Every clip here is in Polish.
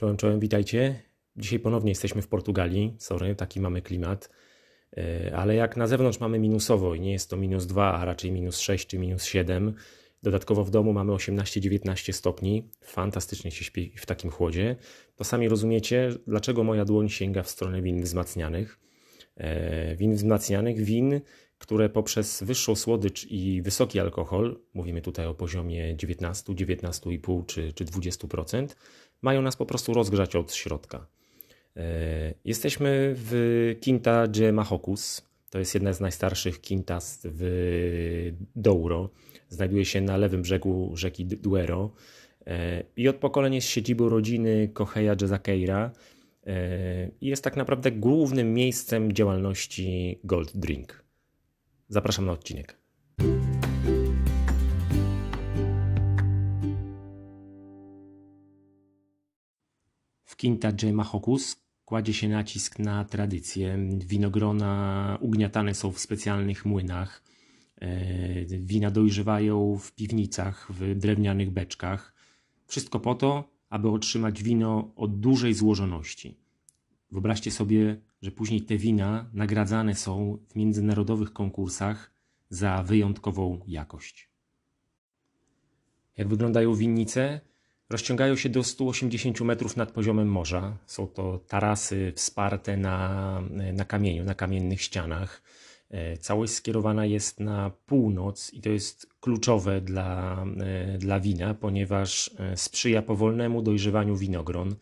Czołem, czołem, witajcie. Dzisiaj ponownie jesteśmy w Portugalii. Sorry, taki mamy klimat. E, ale jak na zewnątrz mamy minusowo i nie jest to minus 2, a raczej minus 6 czy minus 7, dodatkowo w domu mamy 18-19 stopni. Fantastycznie się śpi w takim chłodzie. To sami rozumiecie, dlaczego moja dłoń sięga w stronę win wzmacnianych. E, win wzmacnianych, win, które poprzez wyższą słodycz i wysoki alkohol, mówimy tutaj o poziomie 19, 19,5 czy, czy 20%, mają nas po prostu rozgrzać od środka. E, jesteśmy w Quinta de Mahocus. To jest jedna z najstarszych quintas w Douro. Znajduje się na lewym brzegu rzeki Duero e, i od pokolenia jest siedzibą rodziny Cocheia de Zaqueira i jest tak naprawdę głównym miejscem działalności Gold Drink. Zapraszam na odcinek. Quinta de Mahocus kładzie się nacisk na tradycję. Winogrona ugniatane są w specjalnych młynach. E, wina dojrzewają w piwnicach, w drewnianych beczkach. Wszystko po to, aby otrzymać wino o dużej złożoności. Wyobraźcie sobie, że później te wina nagradzane są w międzynarodowych konkursach za wyjątkową jakość. Jak wyglądają winnice? Rozciągają się do 180 metrów nad poziomem morza. Są to tarasy wsparte na, na kamieniu, na kamiennych ścianach. E, całość skierowana jest na północ i to jest kluczowe dla, e, dla wina, ponieważ e, sprzyja powolnemu dojrzewaniu winogron.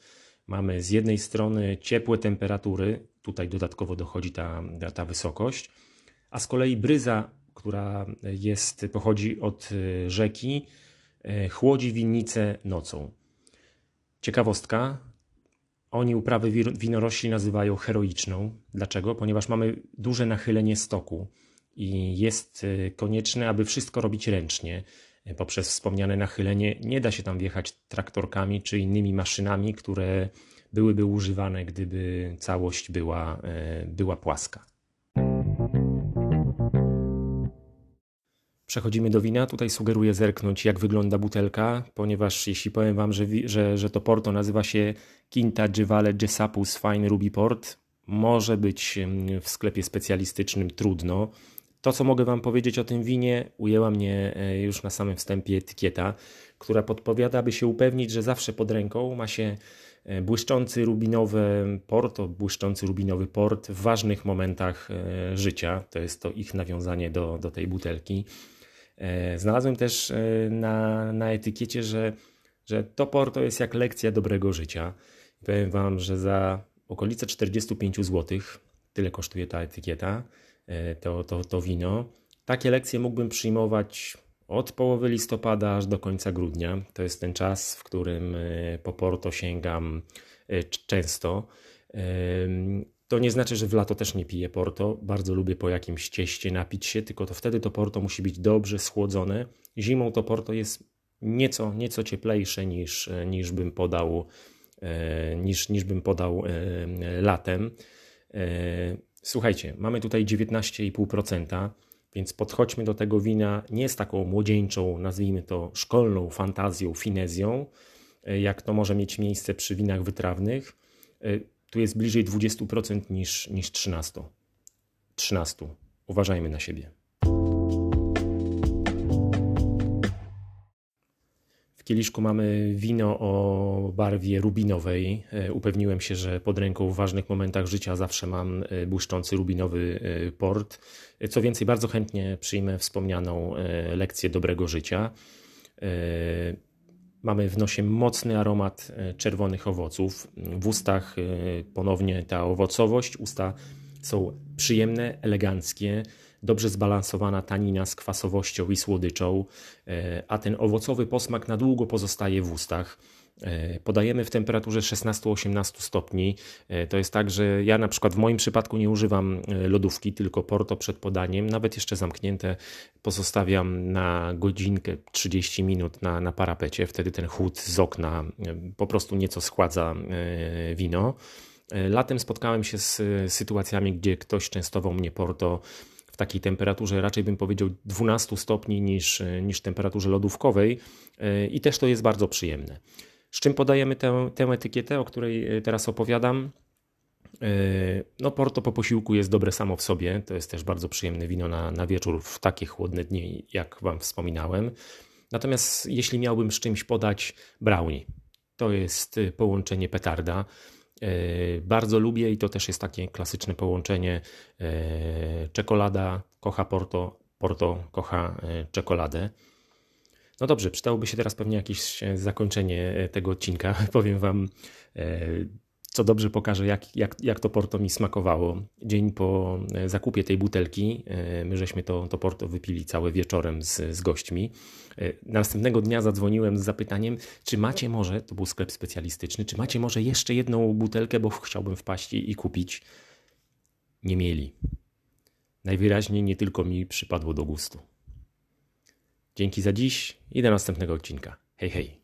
Mamy z jednej strony ciepłe temperatury, tutaj dodatkowo dochodzi ta, ta wysokość, a z kolei bryza, która jest, pochodzi od rzeki, chłodzi winnicę nocą. Ciekawostka, oni uprawę winorośli nazywają heroiczną. Dlaczego? Ponieważ mamy duże nachylenie stoku i jest e, konieczne, aby wszystko robić ręcznie. E, poprzez wspomniane nachylenie nie da się tam wjechać traktorkami czy innymi maszynami, które byłyby używane, gdyby całość była, była płaska. Przechodzimy do wina. Tutaj sugeruję zerknąć, jak wygląda butelka, ponieważ jeśli powiem Wam, że, że, że to porto nazywa się Quinta Givale Gesapus Fine Ruby Port, może być w sklepie specjalistycznym trudno. To, co mogę Wam powiedzieć o tym winie, ujęła mnie e, już na samym wstępie etykieta, która podpowiada, aby się upewnić, że zawsze pod ręką ma się e, błyszczący rubinowy porto, błyszczący rubinowy port w ważnych momentach e, życia. To jest to ich nawiązanie do, do tej butelki. E, znalazłem też e, na, na etykiecie, że, że to porto jest jak lekcja dobrego życia. Powiem Wam, że za okolice 45 zł, tyle kosztuje ta etykieta, e, to, to, to wino. Takie lekcje mógłbym przyjmować od połowy listopada aż do końca grudnia. To jest ten czas, w którym po Porto sięgam często. To nie znaczy, że w lato też nie piję porto. Bardzo lubię po jakimś cieście napić się, tylko to wtedy to porto musi być dobrze schłodzone. Zimą to porto jest nieco, nieco cieplejsze niż, niż bym podał e, niż, niż bym podał e, latem. E, słuchajcie, mamy tutaj 19,5%, więc podchodźmy do tego wina nie z taką młodzieńczą, nazwijmy to szkolną fantazją, finezją, jak to może mieć miejsce przy winach wytrawnych tu jest bliżej 20% niż, niż 13%. 13. Uważajmy na siebie. W kieliszku mamy wino o barwie rubinowej. E, upewniłem się, że pod ręką w ważnych momentach życia zawsze mam e, błyszczący rubinowy e, port. Co więcej, bardzo chętnie przyjmę wspomnianą lekcję dobrego życia. Mamy w nosie mocny aromat e, czerwonych owoców. W ustach e, ponownie ta owocowość. Usta są przyjemne, eleganckie, dobrze zbalansowana tanina z kwasowością i słodyczą, e, a ten owocowy posmak na długo pozostaje w ustach. E, podajemy w temperaturze 16-18 stopni. E, to jest tak, że ja na przykład w moim przypadku nie używam e, lodówki, tylko porto przed podaniem, nawet jeszcze zamknięte pozostawiam na godzinkę 30 minut na, na parapecie. Wtedy ten chłód z okna po prostu nieco schładza wino. Latem spotkałem się z sytuacjami, gdzie ktoś częstował mnie porto w takiej temperaturze, raczej bym powiedział 12 stopni niż, niż temperaturze lodówkowej i też to jest bardzo przyjemne. Z czym podajemy tę, tę etykietę, o której teraz opowiadam? No, Porto po posiłku jest dobre samo w sobie. To jest też bardzo przyjemne wino na, na wieczór w takie chłodne dni, jak Wam wspominałem. Natomiast jeśli miałbym z czymś podać brownie, to jest połączenie petarda. Bardzo lubię i to też jest takie klasyczne połączenie czekolada kocha Porto, Porto kocha czekoladę. No dobrze, przydałoby się teraz pewnie jakieś zakończenie tego odcinka. Powiem Wam co dobrze pokaże, jak, jak, jak to Porto mi smakowało. Dzień po e, zakupie tej butelki, e, my żeśmy to, to Porto wypili całe wieczorem z, z gośćmi. E, następnego dnia zadzwoniłem z zapytaniem, czy macie może, to był sklep specjalistyczny, czy macie może jeszcze jedną butelkę, bo chciałbym wpaść i kupić. Nie mieli. Najwyraźniej nie tylko mi przypadło do gustu. Dzięki za dziś i do następnego odcinka. Hej, hej.